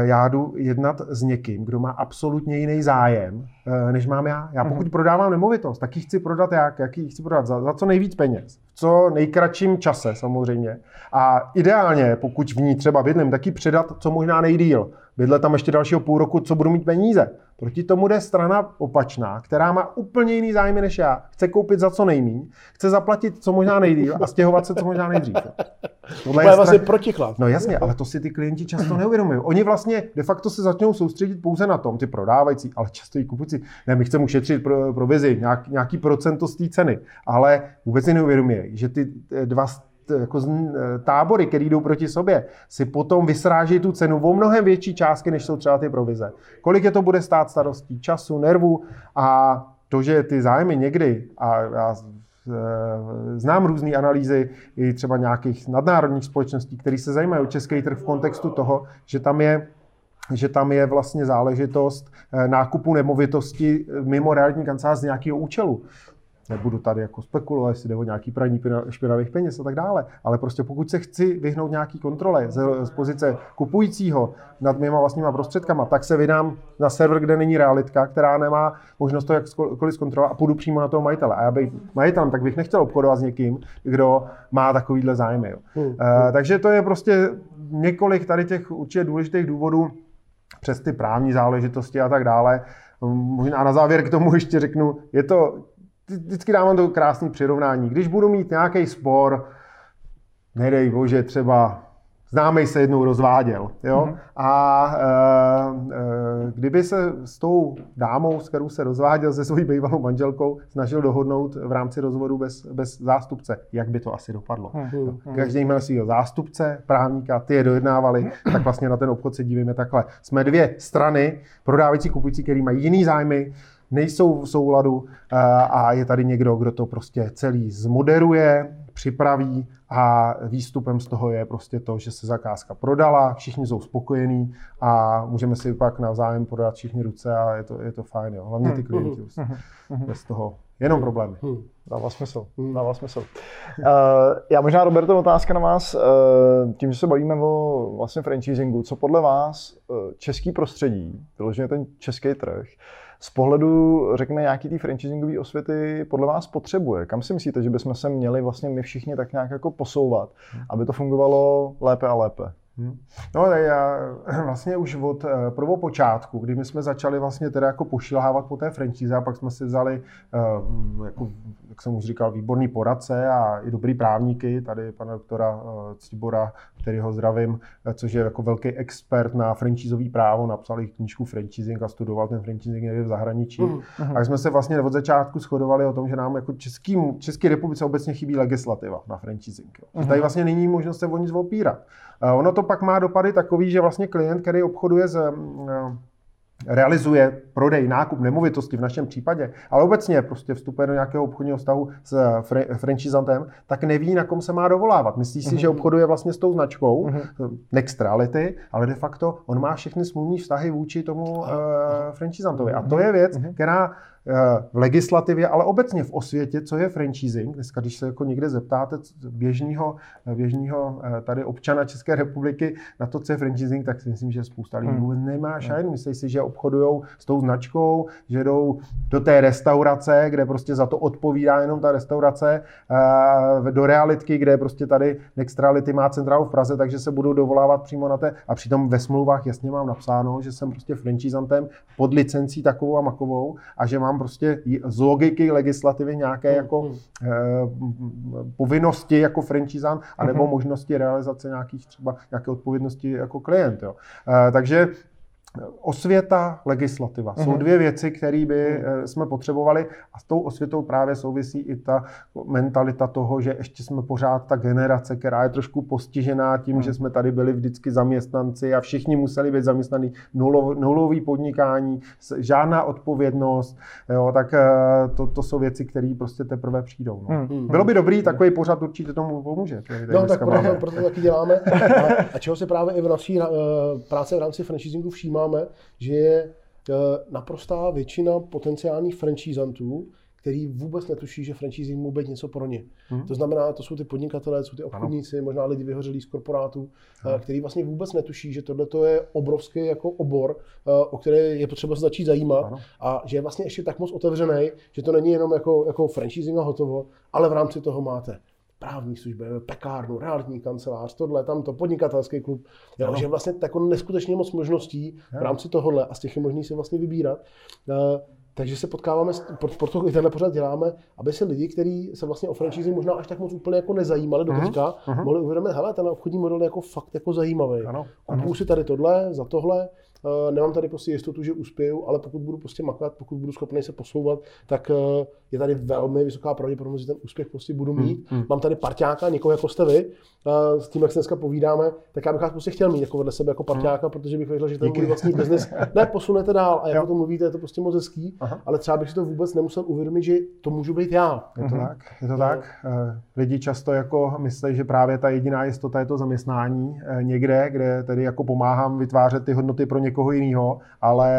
já jdu jednat s někým, kdo má absolutně jiný zájem, eh, než mám já. Já pokud mm-hmm. prodávám nemovitost, tak ji chci prodat jak? Jak ji chci prodat? Za, za co nejvíc peněz. V co nejkratším čase samozřejmě. A ideálně, pokud v ní třeba bydlím, tak ji předat co možná nejdíl. Bydle tam ještě dalšího půl roku, co budu mít peníze. Proti tomu jde strana opačná, která má úplně jiný zájmy než já. Chce koupit za co nejmíň, chce zaplatit co možná nejdíl a stěhovat se co možná nejdřív. Tohle je vlastně protiklad. No jasně, ale to si ty klienti často neuvědomují. Oni vlastně de facto se začnou soustředit pouze na tom, ty prodávající, ale často i kupující. Ne, my chceme ušetřit pro, provizi, nějak, nějaký procento z té ceny, ale vůbec si neuvědomují, že ty dva jako tábory, které jdou proti sobě, si potom vysráží tu cenu o mnohem větší částky, než jsou třeba ty provize. Kolik je to bude stát starostí, času, nervů a to, že ty zájmy někdy, a já e, znám různé analýzy i třeba nějakých nadnárodních společností, které se zajímají o český trh v kontextu toho, že tam je že tam je vlastně záležitost nákupu nemovitosti mimo realitní kancelář z nějakého účelu nebudu tady jako spekulovat, jestli jde o nějaký praní špinavých peněz a tak dále, ale prostě pokud se chci vyhnout nějaký kontrole z, z pozice kupujícího nad mýma vlastníma prostředkama, tak se vydám na server, kde není realitka, která nemá možnost to jakkoliv zkontrolovat a půjdu přímo na toho majitele. A já bych majitelem, tak bych nechtěl obchodovat s někým, kdo má takovýhle zájmy. Jo. Hmm. Uh, takže to je prostě několik tady těch určitě důležitých důvodů přes ty právní záležitosti a tak dále. Možná na závěr k tomu ještě řeknu, je to vždycky dávám to krásné přirovnání. Když budu mít nějaký spor, nedej bože, třeba známý se jednou rozváděl. Jo? Mm-hmm. A e, e, kdyby se s tou dámou, s kterou se rozváděl se svojí bývalou manželkou, snažil dohodnout v rámci rozvodu bez, bez zástupce, jak by to asi dopadlo. Mm-hmm. Každý měl svého zástupce, právníka, ty je dojednávali, tak vlastně na ten obchod se dívíme takhle. Jsme dvě strany, prodávající, kupující, který mají jiný zájmy, nejsou v souladu a je tady někdo, kdo to prostě celý zmoderuje, připraví a výstupem z toho je prostě to, že se zakázka prodala, všichni jsou spokojení a můžeme si pak navzájem podat všichni ruce a je to, je to fajn, jo. hlavně ty klienti. Bez toho jenom problémy. Hmm. Dává smysl. Hmm. Dává smysl. Uh, já možná, Roberto, otázka na vás. Uh, tím, že se bavíme o vlastně franchisingu, co podle vás uh, český prostředí, vyloženě ten český trh, z pohledu, řekněme, nějaký té franchisingové osvěty podle vás potřebuje? Kam si myslíte, že bychom se měli vlastně my všichni tak nějak jako posouvat, hmm. aby to fungovalo lépe a lépe? Hmm. No, já [CLEARS THROAT] vlastně už od eh, prvopočátku, kdy my jsme začali vlastně teda jako pošilhávat po té franchise a pak jsme si vzali, eh, jako, jak jsem už říkal, výborný poradce a i dobrý právníky, tady pana doktora eh, Cibora, který ho zdravím, což je jako velký expert na franchiseový právo, napsal i knížku franchising a studoval ten franchising někde v zahraničí. Uh-huh. A jsme se vlastně od začátku shodovali o tom, že nám jako Český, České republice obecně chybí legislativa na franchising. Jo. Uh-huh. Tady vlastně není možnost se o nic opírat. Ono to pak má dopady takový, že vlastně klient, který obchoduje s realizuje prodej, nákup nemovitosti v našem případě, ale obecně prostě vstupuje do nějakého obchodního vztahu s franchisantem, tak neví, na kom se má dovolávat. Myslí si, mm-hmm. že obchoduje vlastně s tou značkou mm-hmm. Nextrality, ale de facto on má všechny smluvní vztahy vůči tomu uh, franchisantovi. A to je věc, mm-hmm. která v legislativě, ale obecně v osvětě, co je franchising. Dneska, když se jako někde zeptáte běžného, běžného eh, tady občana České republiky na to, co je franchising, tak si myslím, že spousta lidí hmm. nemá šajn. Hmm. Myslí si, že obchodují s tou značkou, že jdou do té restaurace, kde prostě za to odpovídá jenom ta restaurace, eh, do realitky, kde prostě tady Nextrality má centrálu v Praze, takže se budou dovolávat přímo na té. A přitom ve smlouvách jasně mám napsáno, že jsem prostě franchisantem pod licencí takovou a makovou a že mám mám prostě z logiky legislativy nějaké mm, jako mm. Eh, povinnosti jako franchisán, anebo mm-hmm. možnosti realizace nějakých třeba nějaké odpovědnosti jako klient. Jo. Eh, takže Osvěta, legislativa. Jsou mhm. dvě věci, které by eh, jsme potřebovali a s tou osvětou právě souvisí i ta mentalita toho, že ještě jsme pořád ta generace, která je trošku postižená tím, že mhm. jsme tady byli vždycky zaměstnanci a všichni museli být zaměstnaný nulov, nulový podnikání, žádná odpovědnost, jo, tak eh, to, to jsou věci, které prostě teprve přijdou. No. Hmm. Bylo by dobrý, takový pořád určitě tomu pomůže. No tak proto, proto taky děláme. A, a čeho se právě i v naší uh, práci v rámci franchisingu všímá, vnímáme, že je eh, naprostá většina potenciálních franchisantů, který vůbec netuší, že franchising může být něco pro ně. Hmm. To znamená, to jsou ty podnikatelé, jsou ty obchodníci, ano. možná lidi vyhořelí z korporátů, eh, ano. který vlastně vůbec netuší, že tohle je obrovský jako obor, eh, o který je potřeba se začít zajímat ano. a že je vlastně ještě tak moc otevřený, že to není jenom jako, jako franchising a hotovo, ale v rámci toho máte právní služby, pekárnu, realitní kancelář, tohle, tamto, podnikatelský klub. Jo, no. Že vlastně jako neskutečně moc možností v rámci tohohle a z těch je možný si vlastně vybírat. Uh, takže se potkáváme, proto i tenhle pořád děláme, aby se lidi, kteří se vlastně o franchising možná až tak moc úplně jako nezajímali do mhm, teďka, uh-huh. mohli uvědomit, hele, ten obchodní model je jako fakt jako zajímavý. Ano, Kupuju si tady tohle, za tohle, nemám tady prostě jistotu, že uspěju, ale pokud budu prostě makat, pokud budu schopný se posouvat, tak uh, je tady velmi vysoká pravděpodobnost, že ten úspěch prostě budu hmm, mít. Hmm. Mám tady parťáka, někoho jako jste vy, uh, s tím, jak se dneska povídáme, tak já bych vás prostě chtěl mít jako vedle sebe jako parťáka, hmm. protože bych věděl, že ten můj vlastní biznis ne posunete dál a jak o tom mluvíte, je to prostě moc hezký, Aha. ale třeba bych si to vůbec nemusel uvědomit, že to můžu být já. Je to tak, je to tak. Eh, lidi často jako myslí, že právě ta jediná jistota je to zaměstnání eh, někde, kde tedy jako pomáhám vytvářet ty hodnoty pro někoho jiného, ale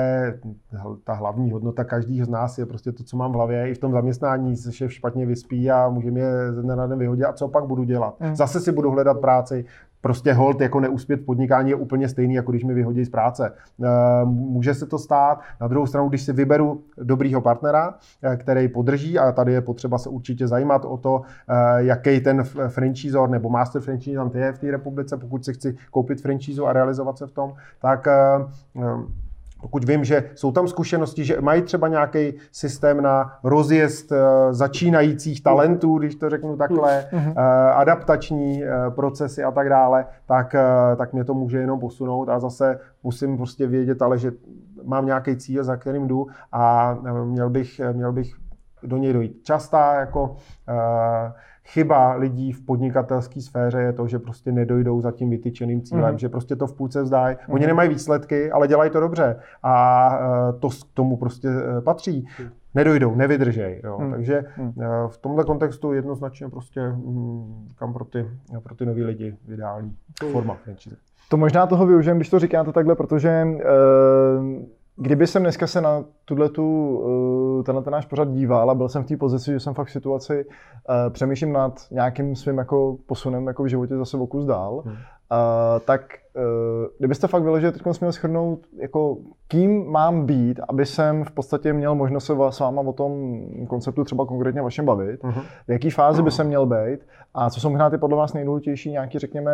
ta hlavní hodnota každého z nás je prostě to, co mám v hlavě i v tom zaměstnání se šéf špatně vyspí a může mě ze dne na den vyhodit a co pak budu dělat. Mm. Zase si budu hledat práci, prostě hold jako neúspět v podnikání je úplně stejný, jako když mi vyhodí z práce. Eh, může se to stát. Na druhou stranu, když si vyberu dobrýho partnera, eh, který podrží, a tady je potřeba se určitě zajímat o to, eh, jaký ten franchisor nebo master franchisor je v té republice, pokud si chci koupit franchise a realizovat se v tom, tak pokud vím, že jsou tam zkušenosti, že mají třeba nějaký systém na rozjezd eh, začínajících talentů, když to řeknu takhle, mm-hmm. adaptační eh, procesy a tak dále, tak, tak mě to může jenom posunout a zase musím prostě vědět, ale že mám nějaký cíl, za kterým jdu a měl bych, měl bych do něj dojít. Častá jako chyba lidí v podnikatelské sféře je to, že prostě nedojdou za tím vytyčeným cílem, mm. že prostě to v půlce vzdají. Oni mm. nemají výsledky, ale dělají to dobře a uh, to k tomu prostě uh, patří. nedojdou, nevydržej. Jo. Hmm. Takže hmm. v tomhle kontextu jednoznačně prostě hm, kam pro ty, pro ty nový lidi ideální forma. To možná toho využijem, když to říkáte takhle, protože uh, Kdyby jsem dneska se na tuhle tu, uh, tenhle ten náš pořad díval a byl jsem v té pozici, že jsem fakt v situaci, uh, přemýšlím nad nějakým svým jako posunem jako v životě zase o kus dál, hmm. uh, tak kdybyste fakt vyložili teď měl schrnout, jako kým mám být, aby jsem v podstatě měl možnost se s váma o tom konceptu třeba konkrétně vašem bavit, uh-huh. v jaký fázi by jsem měl být a co jsou možná ty podle vás nejdůležitější nějaké, řekněme,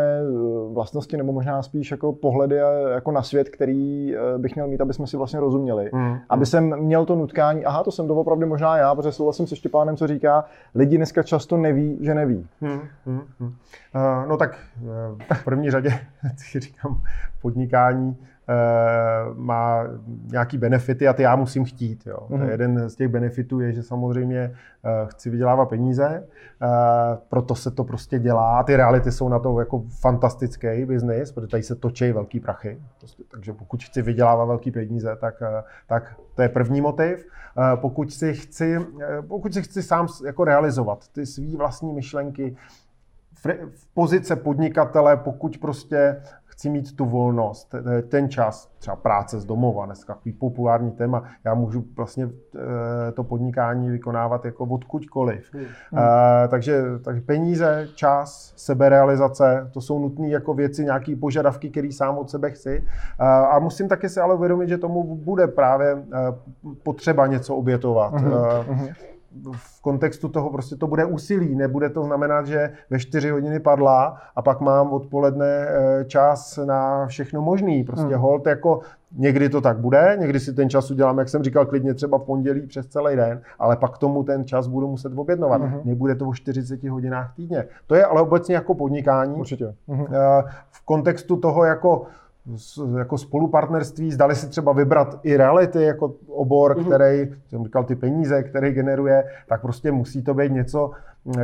vlastnosti nebo možná spíš jako pohledy jako na svět, který eh, bych měl mít, aby jsme si vlastně rozuměli. Uh-huh. Aby jsem měl to nutkání, aha, to jsem doopravdy možná já, protože souhlasím se Štěpánem, co říká, lidi dneska často neví, že neví. Uh-huh. Uh, no tak eh, v první řadě [LAUGHS] říkám podnikání, Eh, má nějaký benefity a ty já musím chtít. Jo. Mm-hmm. Jeden z těch benefitů je, že samozřejmě eh, chci vydělávat peníze, eh, proto se to prostě dělá. A ty reality jsou na to jako fantastický biznis, protože tady se točí velký prachy. Prostě, takže pokud chci vydělávat velký peníze, tak, tak to je první motiv. Pokud si chci, pokud si chci sám jako realizovat ty své vlastní myšlenky, v pozice podnikatele, pokud prostě chci mít tu volnost, ten čas, třeba práce z domova, dneska takový populární téma, já můžu vlastně eh, to podnikání vykonávat jako odkudkoliv. Hmm. Uh, takže, takže peníze, čas, seberealizace, to jsou nutné jako věci, nějaké požadavky, které sám od sebe chci. A musím také si ale uvědomit, že tomu bude právě potřeba něco obětovat. Hmm. Uh, v kontextu toho prostě to bude úsilí. Nebude to znamenat, že ve 4 hodiny padla a pak mám odpoledne eh, čas na všechno možný. Prostě hmm. hold jako někdy to tak bude, někdy si ten čas udělám, jak jsem říkal, klidně třeba v pondělí přes celý den, ale pak tomu ten čas budu muset objednovat. Hmm. Nebude to o 40 hodinách týdně. To je ale obecně jako podnikání. Určitě. Hmm. V kontextu toho jako jako spolupartnerství, zdali si třeba vybrat i reality jako obor, mm-hmm. který, jsem říkal, ty peníze, který generuje, tak prostě musí to být něco,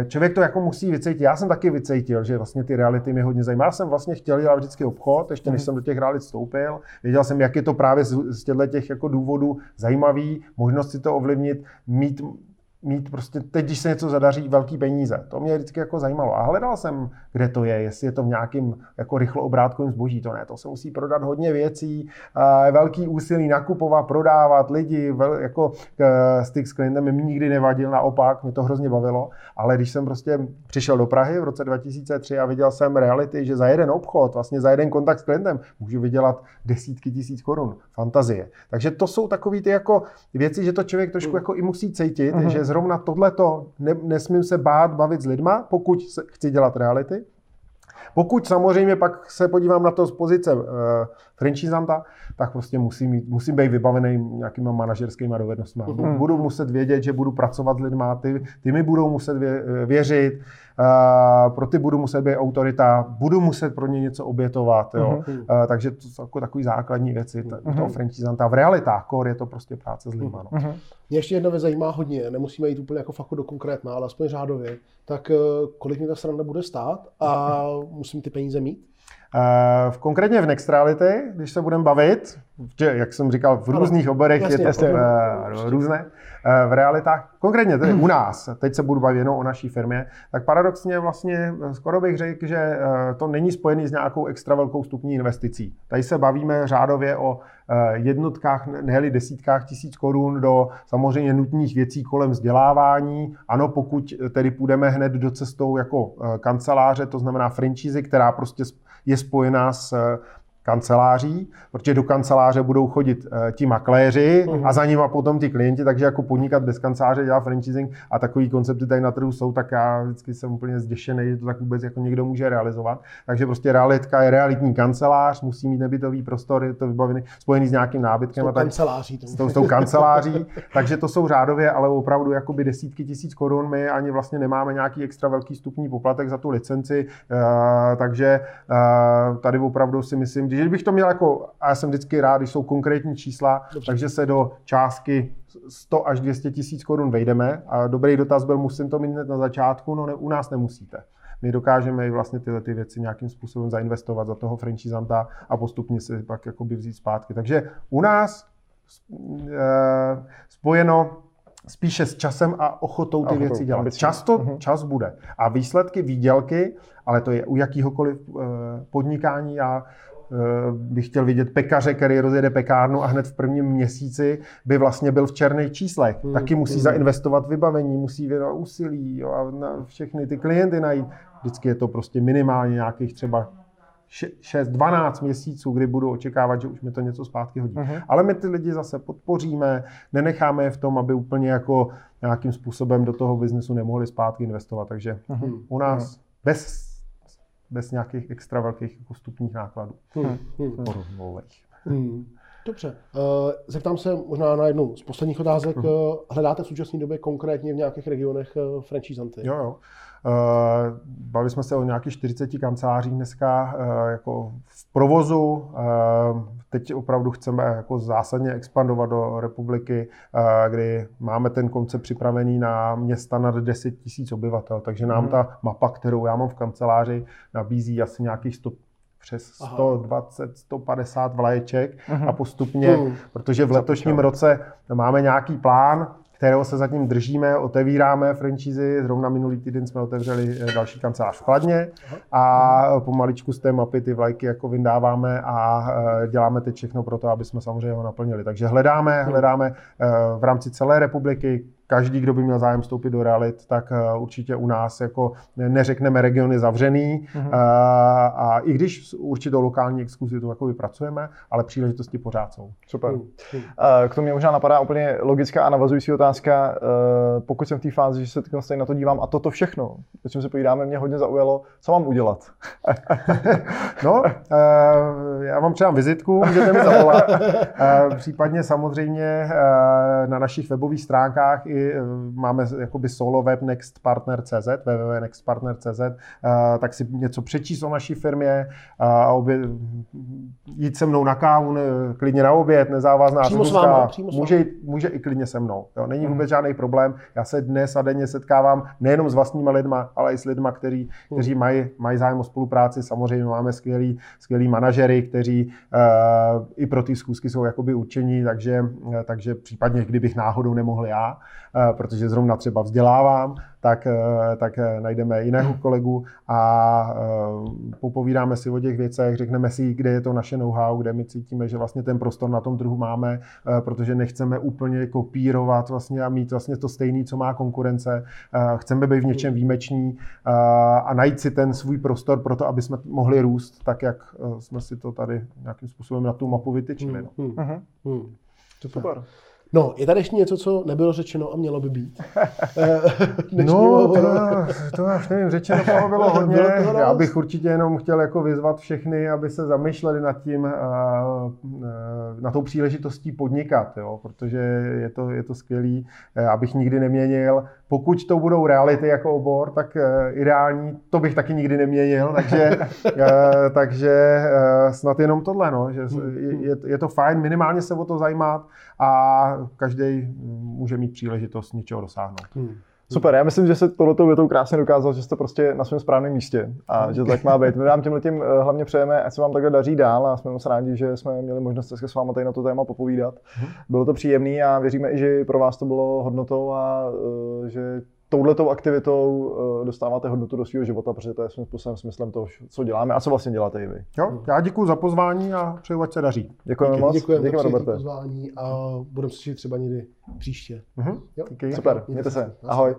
člověk to jako musí vycítit. Já jsem taky vycítil, že vlastně ty reality mě hodně zajímá. Já jsem vlastně chtěl dělat vždycky obchod, ještě než mm-hmm. jsem do těch realit vstoupil. Věděl jsem, jak je to právě z, z těchto těch jako důvodů zajímavý, možnost si to ovlivnit, mít mít prostě teď, když se něco zadaří, velký peníze. To mě vždycky jako zajímalo. A hledal jsem, kde to je, jestli je to v nějakým jako rychlo obrátkovým zboží. To ne, to se musí prodat hodně věcí, velký úsilí nakupovat, prodávat lidi, vel, jako styk s klientem mi nikdy nevadil, naopak, mě to hrozně bavilo. Ale když jsem prostě přišel do Prahy v roce 2003 a viděl jsem reality, že za jeden obchod, vlastně za jeden kontakt s klientem můžu vydělat desítky tisíc korun. Fantazie. Takže to jsou takové ty jako věci, že to člověk trošku jako i musí cítit, uh-huh. že zrovna tohleto ne, nesmím se bát bavit s lidma, pokud se, chci dělat reality. Pokud samozřejmě pak se podívám na to z pozice uh, franchisanta, tak prostě musím, mít, musím být vybavený nějakýma manažerskými dovednostmi. Mm. Budu muset vědět, že budu pracovat s lidmi, ty, ty mi budou muset vě, věřit, uh, pro ty budu muset být autorita, budu muset pro ně něco obětovat. Jo. Mm. Uh, takže to jsou jako takové základní věci mm. toho franchisanta. V realitách core je to prostě práce s lidmi. No. Mm. Mě ještě jedna věc zajímá hodně, nemusíme jít úplně jako fachu do konkrétna, ale aspoň řádově. Tak kolik mě ta strana bude stát a [LAUGHS] musím ty peníze mít? Uh, konkrétně v Nextrality, když se budeme bavit, že, jak jsem říkal, v různých oborech je to jasně. Uh, různé, uh, v realitách, konkrétně tedy u nás, teď se budu bavit jenom o naší firmě, tak paradoxně vlastně skoro bych řekl, že to není spojený s nějakou extra velkou stupní investicí. Tady se bavíme řádově o jednotkách, ne desítkách tisíc korun do samozřejmě nutných věcí kolem vzdělávání. Ano, pokud tedy půjdeme hned do cestou jako kanceláře, to znamená franchise, která prostě je spojená s kanceláří, protože do kanceláře budou chodit uh, ti makléři uh-huh. a za nimi potom ti klienti, takže jako podnikat bez kanceláře, dělat franchising a takový koncepty tady na trhu jsou, tak já vždycky jsem úplně zděšený, že to tak vůbec jako někdo může realizovat. Takže prostě realitka je realitní kancelář, musí mít nebytový prostor, je to vybavený, spojený s nějakým nábytkem. S tou kanceláří. S tou, s tou kanceláří. [LAUGHS] takže to jsou řádově, ale opravdu jakoby desítky tisíc korun. My ani vlastně nemáme nějaký extra velký stupní poplatek za tu licenci, uh, takže uh, tady opravdu si myslím, když bych to měl jako, a já jsem vždycky rád, když jsou konkrétní čísla, Dobře. takže se do částky 100 až 200 tisíc korun vejdeme. A dobrý dotaz byl, musím to mít na začátku, no ne, u nás nemusíte. My dokážeme vlastně tyhle ty věci nějakým způsobem zainvestovat za toho franchisanta a postupně si pak jakoby vzít zpátky. Takže u nás e, spojeno spíše s časem a ochotou ty Ochotou, věci dělat. ambicí. Často Mhm. čas bude. A výsledky, výdělky, ale to je u jakýhokoliv eh, podnikání. Já eh, bych chtěl vidět pekaře, který rozjede pekárnu a hned v prvním měsíci by vlastně byl v černých číslech. Hmm, Taky musí hmm. zainvestovat vybavení, musí věnovat úsilí jo, a na všechny ty klienty najít. Vždycky je to prostě minimálně nějakých třeba 6-12 měsíců, kdy budu očekávat, že už mi to něco zpátky hodí. Mhm. Ale my ty lidi zase podpoříme, nenecháme je v tom, aby úplně jako nějakým způsobem do toho biznesu nemohli zpátky investovat. Takže Hmm. u nás bez, bez nějakých extra velkých jako vstupních nákladů. Hmm. Hmm. Porozmových. Hmm. Dobře. Uh, zeptám se možná na jednu z posledních otázek. Mhm. Uh, hledáte v současné době konkrétně v nějakých regionech uh, franchisanty? Jo, jo. Uh, bavili jsme se o nějakých 40 kancelářích dneska uh, jako v provozu. Uh, teď opravdu chceme jako zásadně expandovat do republiky, uh, kdy máme ten koncept připravený na města nad 10 000 obyvatel. Takže nám Mhm. ta mapa, kterou já mám v kanceláři, nabízí asi nějakých 100, přes Aha. 120, 150 vlaječek Mhm. a postupně, Hmm. protože v letošním roce máme nějaký plán, kterého se zatím držíme, otevíráme franšízy. Zrovna minulý týden jsme otevřeli eh, další kancelář v Kladně a pomaličku z té mapy ty vlajky jako vyndáváme a eh, děláme teď všechno pro to, aby jsme samozřejmě ho naplnili. Takže hledáme, hledáme eh, v rámci celé republiky každý, kdo by měl zájem vstoupit do realit, tak eh, určitě u nás jako ne- neřekneme regiony zavřený Mhm. eh, a i když s určitou lokální exkluzivitu jako pracujeme, ale příležitosti pořád jsou. Super. Eh, K tomu mě možná napadá úplně logická a navazující otázka. eh, Pokud jsem v té fázi, že se teď stejně na to dívám a toto všechno, o čem se povídáme, mě hodně zaujalo, co mám udělat? [LAUGHS] No, eh, já vám předám vizitku, můžete mi zavolat. [LAUGHS] Eh, Případně samozřejmě eh, na našich webových stránkách i eh, máme jakoby solo web nextpartner.cz, www.nextpartner.cz, eh, tak si něco přečíst o naší firmě a obě, jít se mnou na kávu, ne, klidně na oběd, nezávazná Přímo s přímo s může, může i klidně se mnou. Jo, není vůbec žádný problém. Já se dnes a denně setkávám nejenom s vlastníma lidma, ale i s lidma, který, kteří mají, mají zájem o spolupráci. Samozřejmě máme skvělý, skvělý manažery, kteří uh, i pro ty schůzky jsou jakoby určení, takže, eh, takže případně, kdybych náhodou nemohl já, protože zrovna třeba vzdělávám, tak, eh, tak eh, najdeme jiného kolegu a eh, popovídáme si o těch věcech, řekneme si, kde je to naše know-how, kde my cítíme, že vlastně ten prostor na tom trhu máme, eh, protože nechceme úplně kopírovat vlastně a mít vlastně to stejné, co má konkurence. Eh, Chceme být v něčem výjimeční eh, a najít si ten svůj prostor pro to, aby jsme mohli růst, tak jak eh, jsme si to tady nějakým způsobem na tu mapu vytyčili. No. Hmm. Mhm. Hmm. Super. Super. No, je tady ještě něco, co nebylo řečeno a mělo by být. [LAUGHS] Eh, [LAUGHS] No, to, to já už nevím, řečeno toho bylo [LAUGHS] hodně. Bylo toho. Já bych určitě jenom chtěl jako vyzvat všechny, aby se zamýšleli nad tím, eh, eh, na tou příležitostí podnikat, jo? protože je to, je to skvělý, abych nikdy neměnil. Pokud to budou reality jako obor, tak ideální, to bych taky nikdy neměnil, takže, takže snad jenom tohle, no, že je, je, je to fajn minimálně se o to zajímat a každý může mít příležitost něčeho dosáhnout. Hmm. Super, já myslím, že se tohleto větou krásně dokázal, že jste prostě na svém správném místě a že to tak má být. My vám tímhle tím eh, hlavně přejeme, ať se vám takhle daří dál a jsme moc rádi, že jsme měli možnost dneska s vámi tady na to téma popovídat. Bylo to příjemné a věříme i, že pro vás to bylo hodnotou a eh, že touhletou aktivitou eh, dostáváte hodnotu do svého života, protože to je svým způsobem smyslem toho, co děláme a co vlastně děláte i vy. Jo, já děkuji za pozvání a přeju, ať se daří. Děkujeme Díky, moc. Děkujeme za Děkujeme, Roberte. pozvání a budeme se třeba někdy příště. Mhm. Jo? Díky. Super, mějte se. Ahoj.